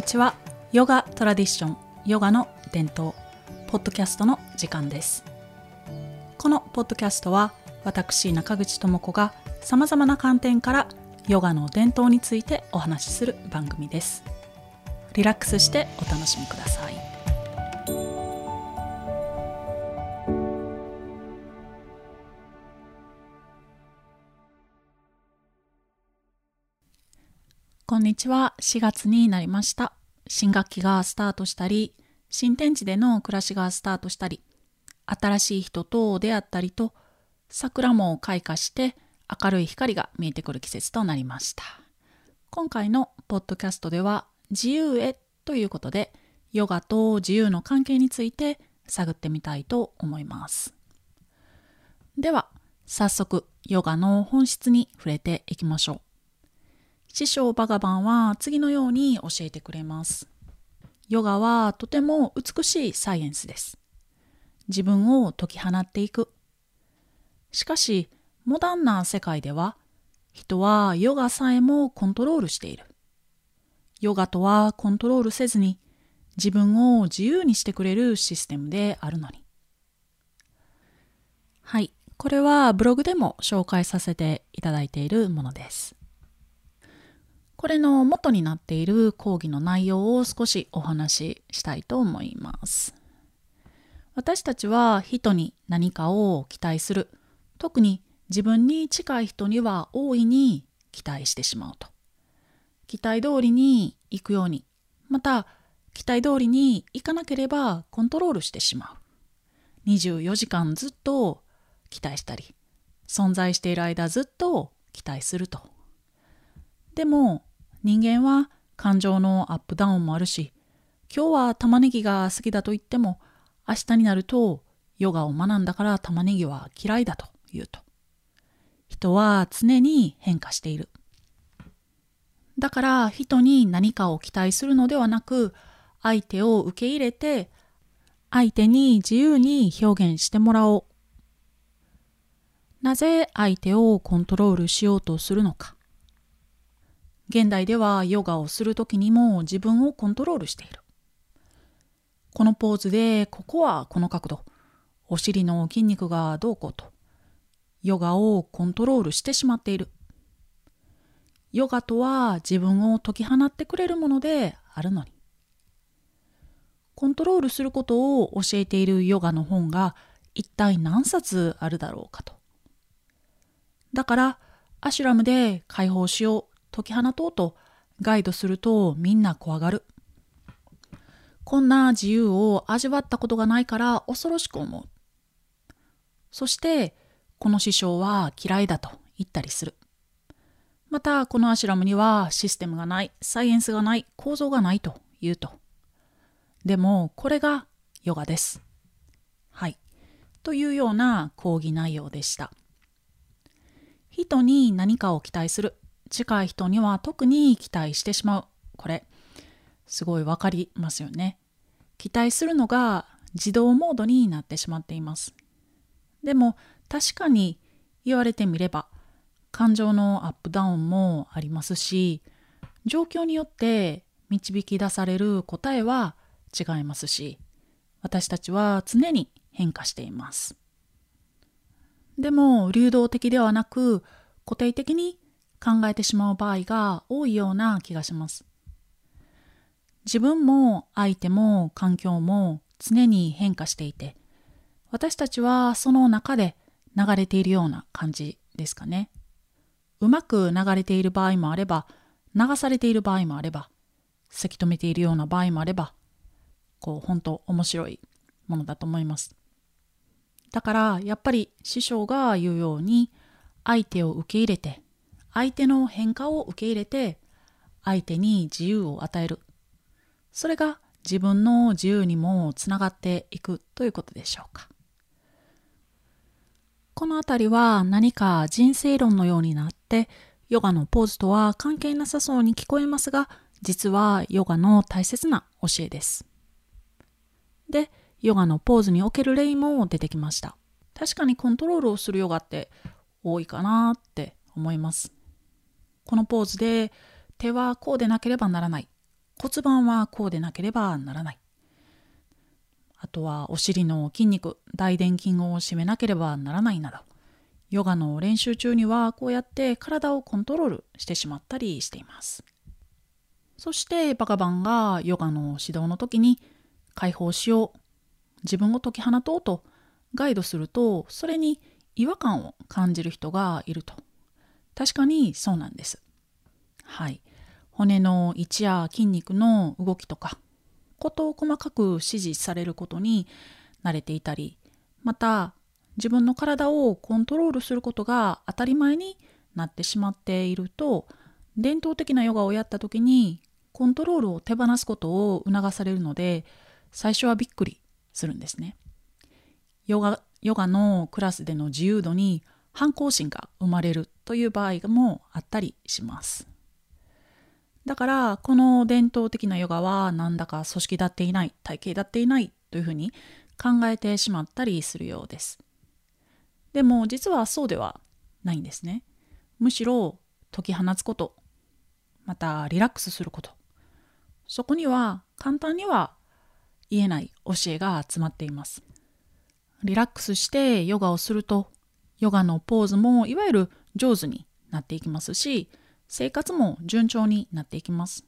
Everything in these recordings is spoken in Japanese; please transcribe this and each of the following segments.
こんにちは。ヨガトラディションヨガの伝統ポッドキャストの時間です。このポッドキャストは私中口智子がさまざまな観点からヨガの伝統についてお話しする番組です。リラックスしてお楽しみください。こんにちは。4月になりました。新学期がスタートしたり新天地での暮らしがスタートしたり新しい人と出会ったりと桜も開花して明るい光が見えてくる季節となりました。今回のポッドキャストでは自由へということでヨガと自由の関係について探ってみたいと思います。では早速ヨガの本質に触れていきましょう。師匠バガバンは次のように教えてくれます。ヨガはとても美しいサイエンスです。自分を解き放っていく。しかし、モダンな世界では、人はヨガさえもコントロールしている。ヨガとはコントロールせずに、自分を自由にしてくれるシステムであるのに。はい、これはブログでも紹介させていただいているものです。これの元になっている講義の内容を少しお話ししたいと思います。私たちは人に何かを期待する。特に自分に近い人には大いに期待してしまうと。期待通りに行くように、また期待通りに行かなければコントロールしてしまう。24時間ずっと期待したり、存在している間ずっと期待すると。でも人間は感情のアップダウンもあるし、今日は玉ねぎが好きだと言っても、明日になるとヨガを学んだから玉ねぎは嫌いだと言うと。人は常に変化している。だから人に何かを期待するのではなく、相手を受け入れて、相手に自由に表現してもらおう。なぜ相手をコントロールしようとするのか。現代ではヨガをする時にも自分をコントロールしている。このポーズでここはこの角度、お尻の筋肉がどうこうと、ヨガをコントロールしてしまっている。ヨガとは自分を解き放ってくれるものであるのに。コントロールすることを教えているヨガの本が一体何冊あるだろうかと。だからアシュラムで解放しよう解き放とうとガイドするとみんな怖がる。こんな自由を味わったことがないから恐ろしく思う。そしてこの師匠は嫌いだと言ったりする。またこのアシュラムにはシステムがない、サイエンスがない、構造がないと言うと。でもこれがヨガです。はい。というような講義内容でした。人に何かを期待する。近い人には特に期待してしまう。これ、すごいわかりますよね。期待するのが自動モードになってしまっています。でも確かに言われてみれば感情のアップダウンもありますし状況によって導き出される答えは違いますし私たちは常に変化しています。でも流動的ではなく固定的に考えてしまう場合が多いような気がします。自分も相手も環境も常に変化していて、私たちはその中で流れているような感じですかね。うまく流れている場合もあれば、流されている場合もあれば、せき止めているような場合もあれば、こう本当面白いものだと思います。だからやっぱり師匠が言うように相手を受け入れて相手の変化を受け入れて相手に自由を与える。それが自分の自由にもつながっていくということでしょうか。この辺りは何か人生論のようになってヨガのポーズとは関係なさそうに聞こえますが実はヨガの大切な教えです。でヨガのポーズにおける例も出てきました。確かにコントロールをするヨガって多いかなって思います。このポーズで手はこうでなければならない。骨盤はこうでなければならない。あとはお尻の筋肉大臀筋を締めなければならないなど。ヨガの練習中にはこうやって体をコントロールしてしまったりしています。そしてバカバンがヨガの指導の時に解放しよう。自分を解き放とうとガイドするとそれに違和感を感じる人がいると。確かにそうなんですはい骨の位置や筋肉の動きとかことを細かく指示されることに慣れていたりまた自分の体をコントロールすることが当たり前になってしまっていると伝統的なヨガをやった時にコントロールを手放すことを促されるので最初はびっくりするんですね。ヨガヨガのクラスでの自由度に反抗心が生まれるという場合もあったりします。だからこの伝統的なヨガはなんだか組織だっていない体系だっていないというふうに考えてしまったりするようです。でも実はそうではないんですね。むしろ解き放つことまたリラックスすることそこには簡単には言えない教えが集まっています。リラックスしてヨガをするとヨガのポーズもいわゆる上手になっていきますし生活も順調になっていきます。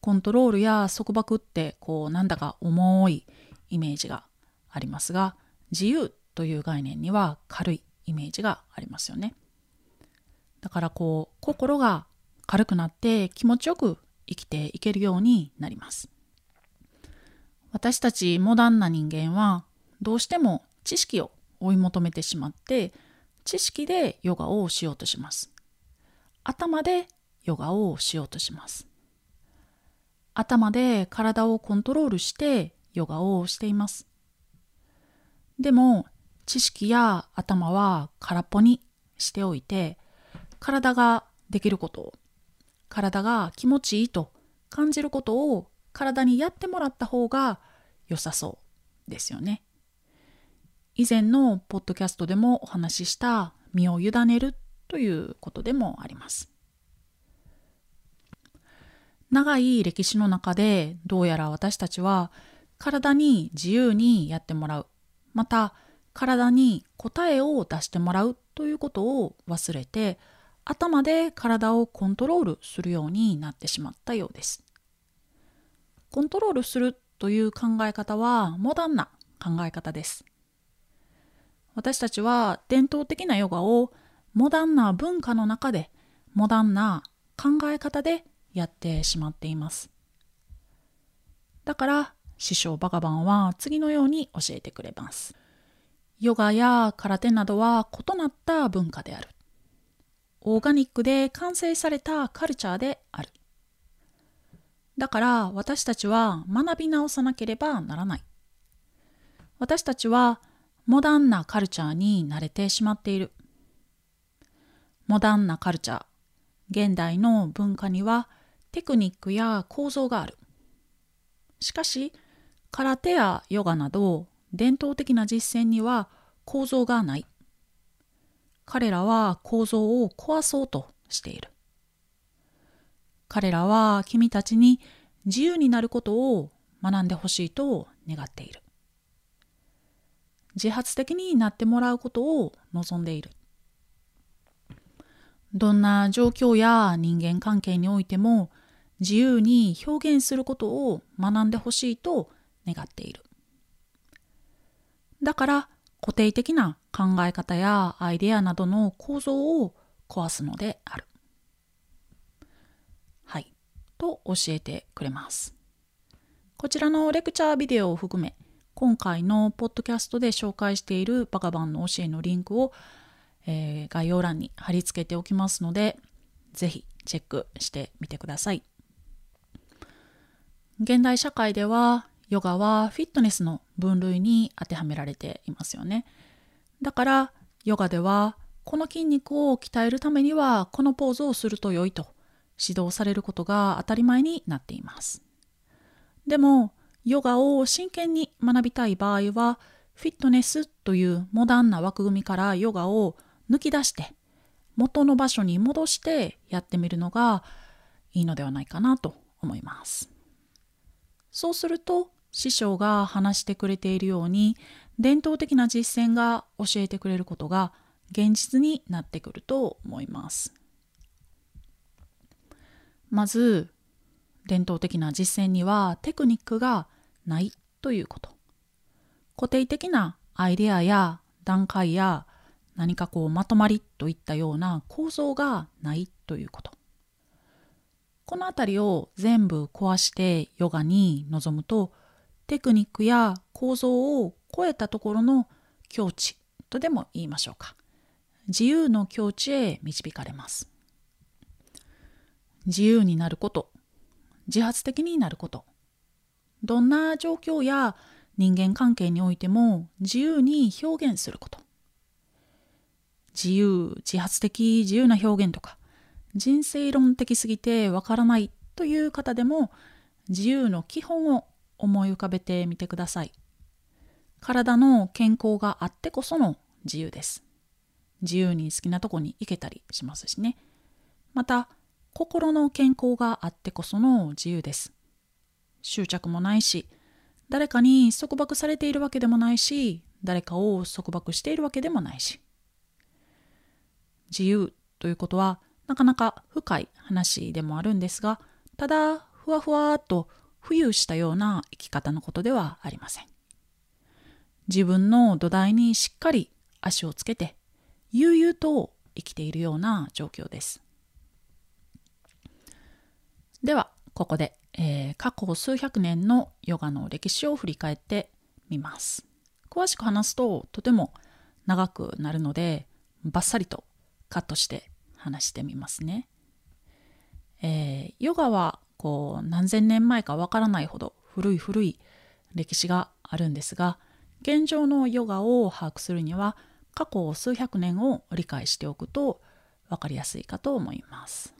コントロールや束縛ってこうなんだか重いイメージがありますが自由という概念には軽いイメージがありますよね。だからこう心が軽くなって気持ちよく生きていけるようになります。私たちモダンな人間はどうしても知識を追い求めてしまって知識でヨガをしようとします。頭でヨガをしようとします。頭で体をコントロールしてヨガをしています。でも知識や頭は空っぽにしておいて体ができることを体が気持ちいいと感じることを体にやってもらった方が良さそうですよね。以前のポッドキャストでもお話しした身を委ねるということでもあります。長い歴史の中でどうやら私たちは体に自由にやってもらうまた体に答えを出してもらうということを忘れて頭で体をコントロールするようになってしまったようです。コントロールするという考え方はモダンな考え方です。私たちは伝統的なヨガをモダンな文化の中でモダンな考え方でやってしまっています。だから師匠バガバンは次のように教えてくれます。ヨガや空手などは異なった文化である。オーガニックで完成されたカルチャーである。だから私たちは学び直さなければならない。私たちはモダンなカルチャーに慣れてしまっている。モダンなカルチャー、現代の文化にはテクニックや構造がある。しかし、空手やヨガなど伝統的な実践には構造がない。彼らは構造を壊そうとしている。彼らは君たちに自由になることを学んでほしいと願っている。自発的になってもらうことを望んでいる。どんな状況や人間関係においても自由に表現することを学んでほしいと願っている。だから固定的な考え方やアイデアなどの構造を壊すのである。はいと教えてくれます。こちらのレクチャービデオを含め今回のポッドキャストで紹介しているバカバンの教えのリンクを、えー、概要欄に貼り付けておきますのでぜひチェックしてみてください。現代社会ではヨガはフィットネスの分類に当てはめられていますよね。だからヨガではこの筋肉を鍛えるためにはこのポーズをすると良いと指導されることが当たり前になっています。でも、ヨガを真剣に学びたい場合は、フィットネスというモダンな枠組みからヨガを抜き出して、元の場所に戻してやってみるのがいいのではないかなと思います。そうすると師匠が話してくれているように伝統的な実践が教えてくれることが現実になってくると思います。まず伝統的な実践にはテクニックがないということ。固定的なアイデアや段階や何かこうまとまりといったような構造がないということ。この辺りを全部壊してヨガに臨むとテクニックや構造を超えたところの境地とでも言いましょうか。自由の境地へ導かれます。自由になること。自発的になること。どんな状況や人間関係においても自由に表現すること。自由自発的自由な表現とか人生論的すぎてわからないという方でも自由の基本を思い浮かべてみてください。体の健康があってこその自由です。自由に好きなとこに行けたりしますしね。また心の健康があってこその自由です。執着もないし誰かに束縛されているわけでもないし誰かを束縛しているわけでもないし。自由ということはなかなか深い話でもあるんですがただふわふわっと浮遊したような生き方のことではありません。自分の土台にしっかり足をつけて悠々と生きているような状況です。ではここで、えー、過去数百年のヨガの歴史を振り返ってみます。詳しく話すととても長くなるのでバッサリとカットして話してみますね、えー、ヨガはこう何千年前かわからないほど古い古い歴史があるんですが現状のヨガを把握するには過去数百年を理解しておくと分かりやすいかと思います。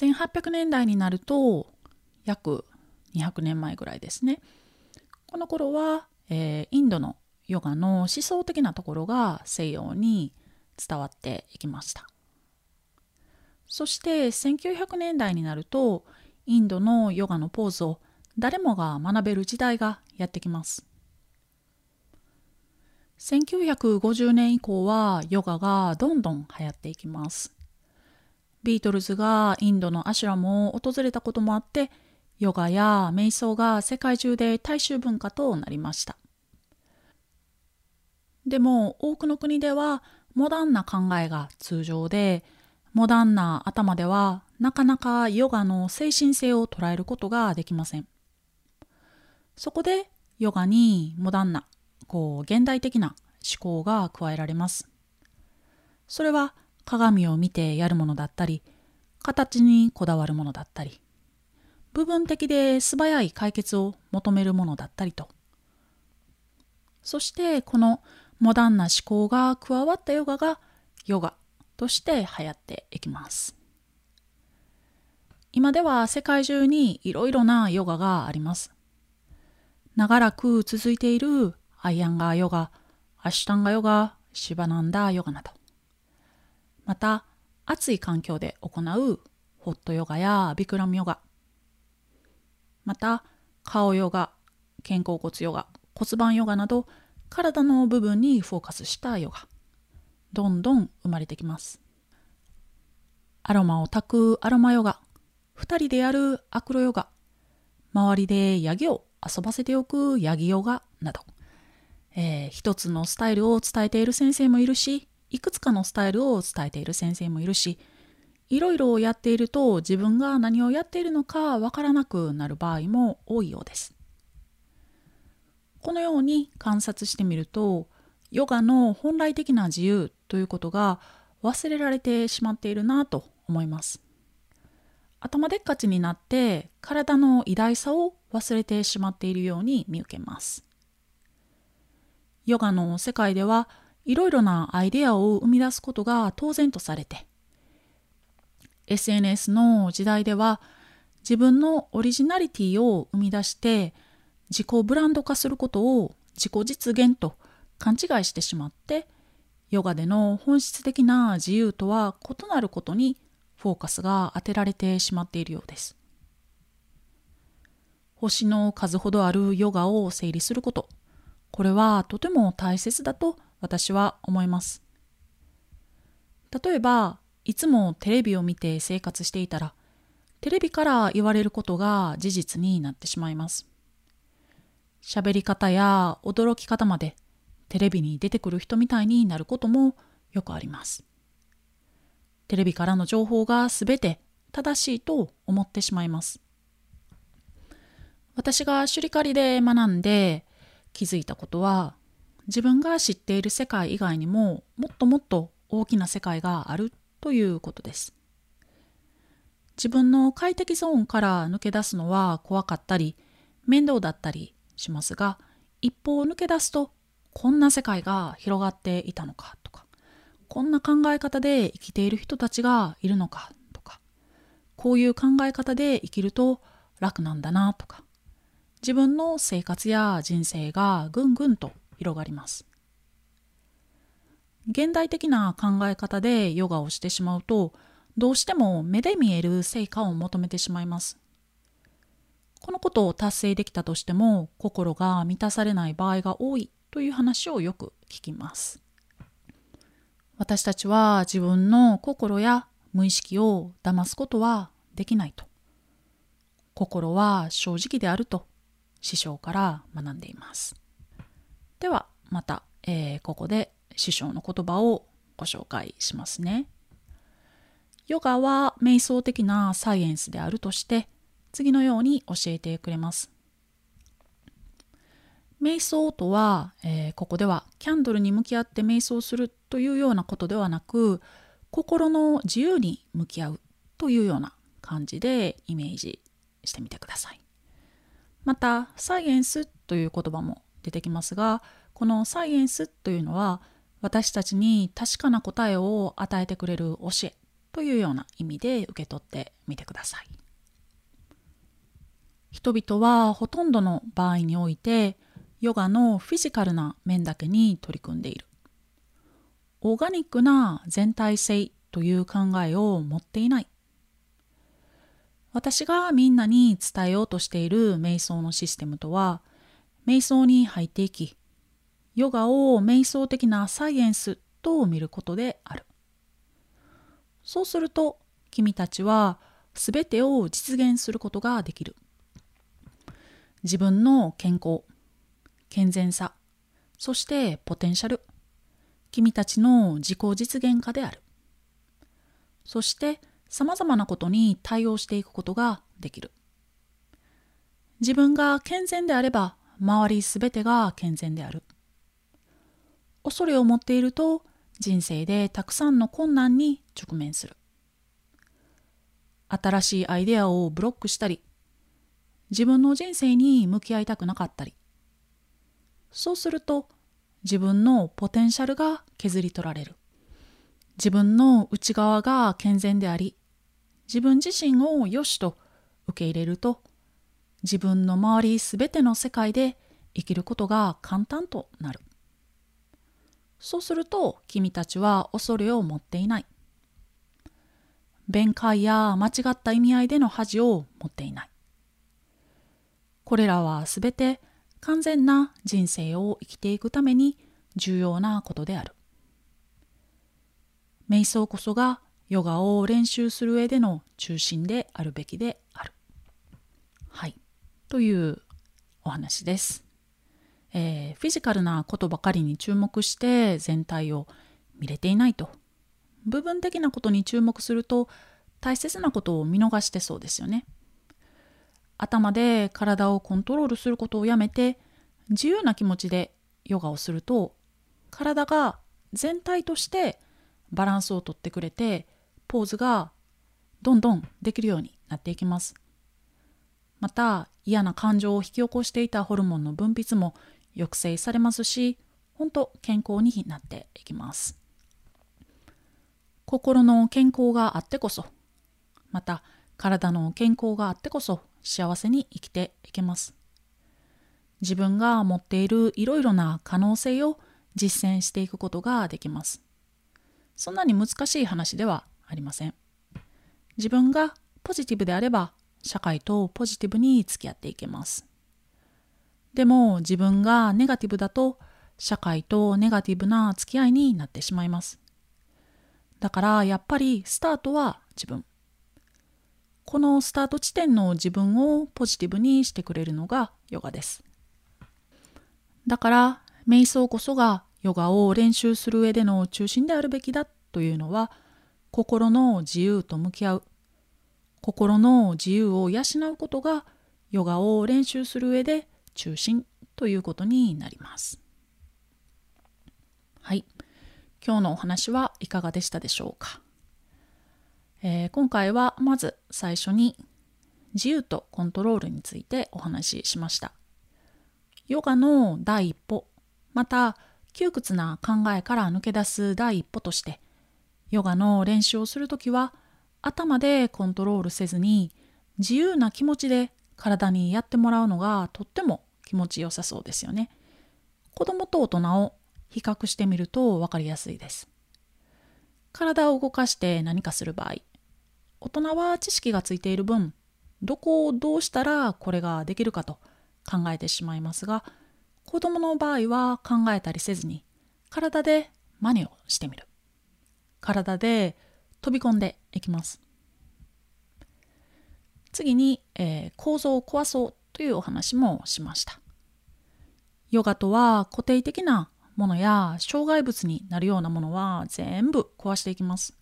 1800年代になると約200年前ぐらいですね。この頃は、えー、インドのヨガの思想的なところが西洋に伝わっていきました。そして1900年代になるとインドのヨガのポーズを誰もが学べる時代がやってきます。1950年以降はヨガがどんどん流行っていきます。ビートルズがインドのアシュラムを訪れたこともあってヨガや瞑想が世界中で大衆文化となりました。でも多くの国ではモダンな考えが通常でモダンな頭ではなかなかヨガの精神性を捉えることができません。そこでヨガにモダンなこう現代的な思考が加えられます。それは鏡を見てやるものだったり形にこだわるものだったり部分的で素早い解決を求めるものだったりと。そしてこのモダンな思考が加わったヨガがヨガとして流行っていきます。今では世界中にいろいろなヨガがあります。長らく続いているアイアンガーヨガアシュタンガヨガシバナンダヨガなど。また暑い環境で行うホットヨガやビクラムヨガ。また顔ヨガ肩甲骨ヨガ骨盤ヨガなど体の部分にフォーカスしたヨガ。どんどん生まれてきます。アロマを炊くアロマヨガ。2人でやるアクロヨガ。周りでヤギを遊ばせておくヤギヨガなど、えー、一つのスタイルを伝えている先生もいるしいくつかのスタイルを伝えている先生もいるしいろいろやっていると自分が何をやっているのかわからなくなる場合も多いようです。このように観察してみるとヨガの本来的な自由ということが忘れられてしまっているなと思います。頭でっかちになって体の偉大さを忘れてしまっているように見受けます。ヨガの世界ではいろいろなアイデアを生み出すことが当然とされて SNS の時代では自分のオリジナリティを生み出して自己ブランド化することを自己実現と勘違いしてしまってヨガでの本質的な自由とは異なることにフォーカスが当てられてしまっているようです。星の数ほどあるヨガを整理すること、これはとても大切だと私は思います。例えば、いつもテレビを見て生活していたら、テレビから言われることが事実になってしまいます。喋り方や驚き方までテレビに出てくる人みたいになることもよくあります。テレビからの情報が全て正しいと思ってしまいます。私がシュリカリで学んで気づいたことは自分が知っている世界以外にももっともっと大きな世界があるということです。自分の快適ゾーンから抜け出すのは怖かったり面倒だったりしますが一歩抜け出すとこんな世界が広がっていたのかとかこんな考え方で生きている人たちがいるのかとかこういう考え方で生きると楽なんだなとか自分の生活や人生がぐんぐんと広がります。現代的な考え方でヨガをしてしまうとどうしても目で見える成果を求めてしまいます。このことを達成できたとしても心が満たされない場合が多いという話をよく聞きます。私たちは自分の心や無意識を騙すことはできないと。心は正直であると師匠から学んでいます。ではまた、えー、ここで師匠の言葉をご紹介しますねヨガは瞑想的なサイエンスであるとして次のように教えてくれます瞑想とは、えー、ここではキャンドルに向き合って瞑想するというようなことではなく心の自由に向き合うというような感じでイメージしてみてください。またサイエンスという言葉も出てきますがこのサイエンスというのは私たちに確かな答えを与えてくれる教えというような意味で受け取ってみてください。人々はほとんどの場合においてヨガのフィジカルな面だけに取り組んでいる。オーガニックな全体性という考えを持っていない。私がみんなに伝えようとしている瞑想のシステムとは、瞑想に入っていき、ヨガを瞑想的なサイエンスと見ることである。そうすると、君たちは全てを実現することができる。自分の健康、健全さ、そしてポテンシャル、君たちの自己実現化である。そして様々なことに対応していくことができる。自分が健全であれば、周りすべてが健全である。恐れを持っていると、人生でたくさんの困難に直面する。新しいアイデアをブロックしたり、自分の人生に向き合いたくなかったり、そうすると自分のポテンシャルが削り取られる。自分の内側が健全であり、自分自身を良しと受け入れると、自分の周りすべての世界で生きることが簡単となる。そうすると君たちは恐れを持っていない。弁解や間違った意味合いでの恥を持っていない。これらはすべて完全な人生を生きていくために重要なことである。瞑想こそがヨガを練習する上での中心であるべきである。というお話です。えー、フィジカルなことばかりに注目して全体を見れていないと。部分的なことに注目すると大切なことを見逃してそうですよね。頭で体をコントロールすることをやめて自由な気持ちでヨガをすると体が全体としてバランスをとってくれてポーズがどんどんできるようになっていきますまた嫌な感情を引き起こしていたホルモンの分泌も抑制されますし本当健康になっていきます心の健康があってこそまた体の健康があってこそ幸せに生きていけます。自分が持っているいろいろな可能性を実践していくことができます。そんなに難しい話ではありません。自分がポジティブであれば社会とポジティブに付き合っていけます。でも自分がネガティブだと社会とネガティブな付き合いになってしまいます。だからやっぱりスタートは自分。このスタート地点の自分をポジティブにしてくれるのがヨガです。だから瞑想こそがヨガを練習する上での中心であるべきだというのは心の自由と向き合う心の自由を養うことがヨガを練習する上で中心ということになります。はい。今日のお話はいかがでしたでしょうか、えー、今回はまず最初に自由とコントロールについてお話ししました。ヨガの第一歩、また窮屈な考えから抜け出す第一歩として、ヨガの練習をするときは頭でコントロールせずに自由な気持ちで体にやってもらうのがとっても気持ちよさそうですよね。子供と大人を比較してみると分かりやすいです。体を動かして何かする場合、大人は知識がついている分、どこをどうしたらこれができるかと考えてしまいますが、子供の場合は考えたりせずに、体で真似をしてみる。体で飛び込んでいきます。次に、えー、構造を壊そうというお話もしました。ヨガとは固定的なものや障害物になるようなものは全部壊していきます。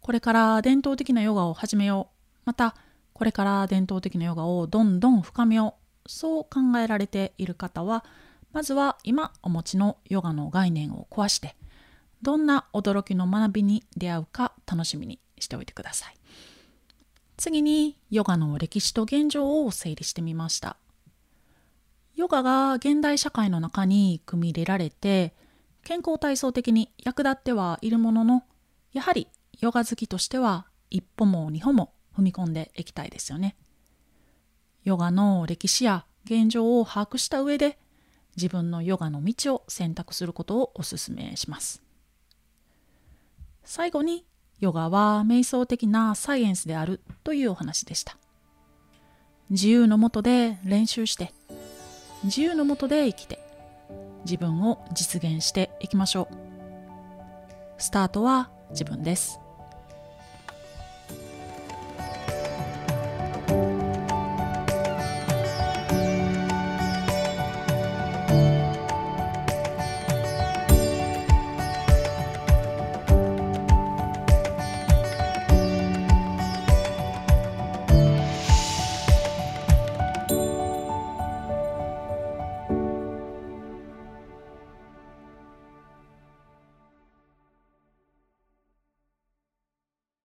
これから伝統的なヨガを始めよう。また、これから伝統的なヨガをどんどん深めよう。そう考えられている方は、まずは今お持ちのヨガの概念を壊して、どんな驚きの学びに出会うか楽しみにしておいてください。次にヨガの歴史と現状を整理してみました。ヨガが現代社会の中に組み入れられて健康体操的に役立ってはいるもののやはりヨガ好きとしては一歩も二歩も踏み込んでいきたいですよね。ヨガの歴史や現状を把握した上で自分のヨガの道を選択することをお勧めします。最後にヨガは瞑想的なサイエンスであるというお話でした。自由のもとで練習して自由のもとで生きて自分を実現していきましょう。スタートは自分です。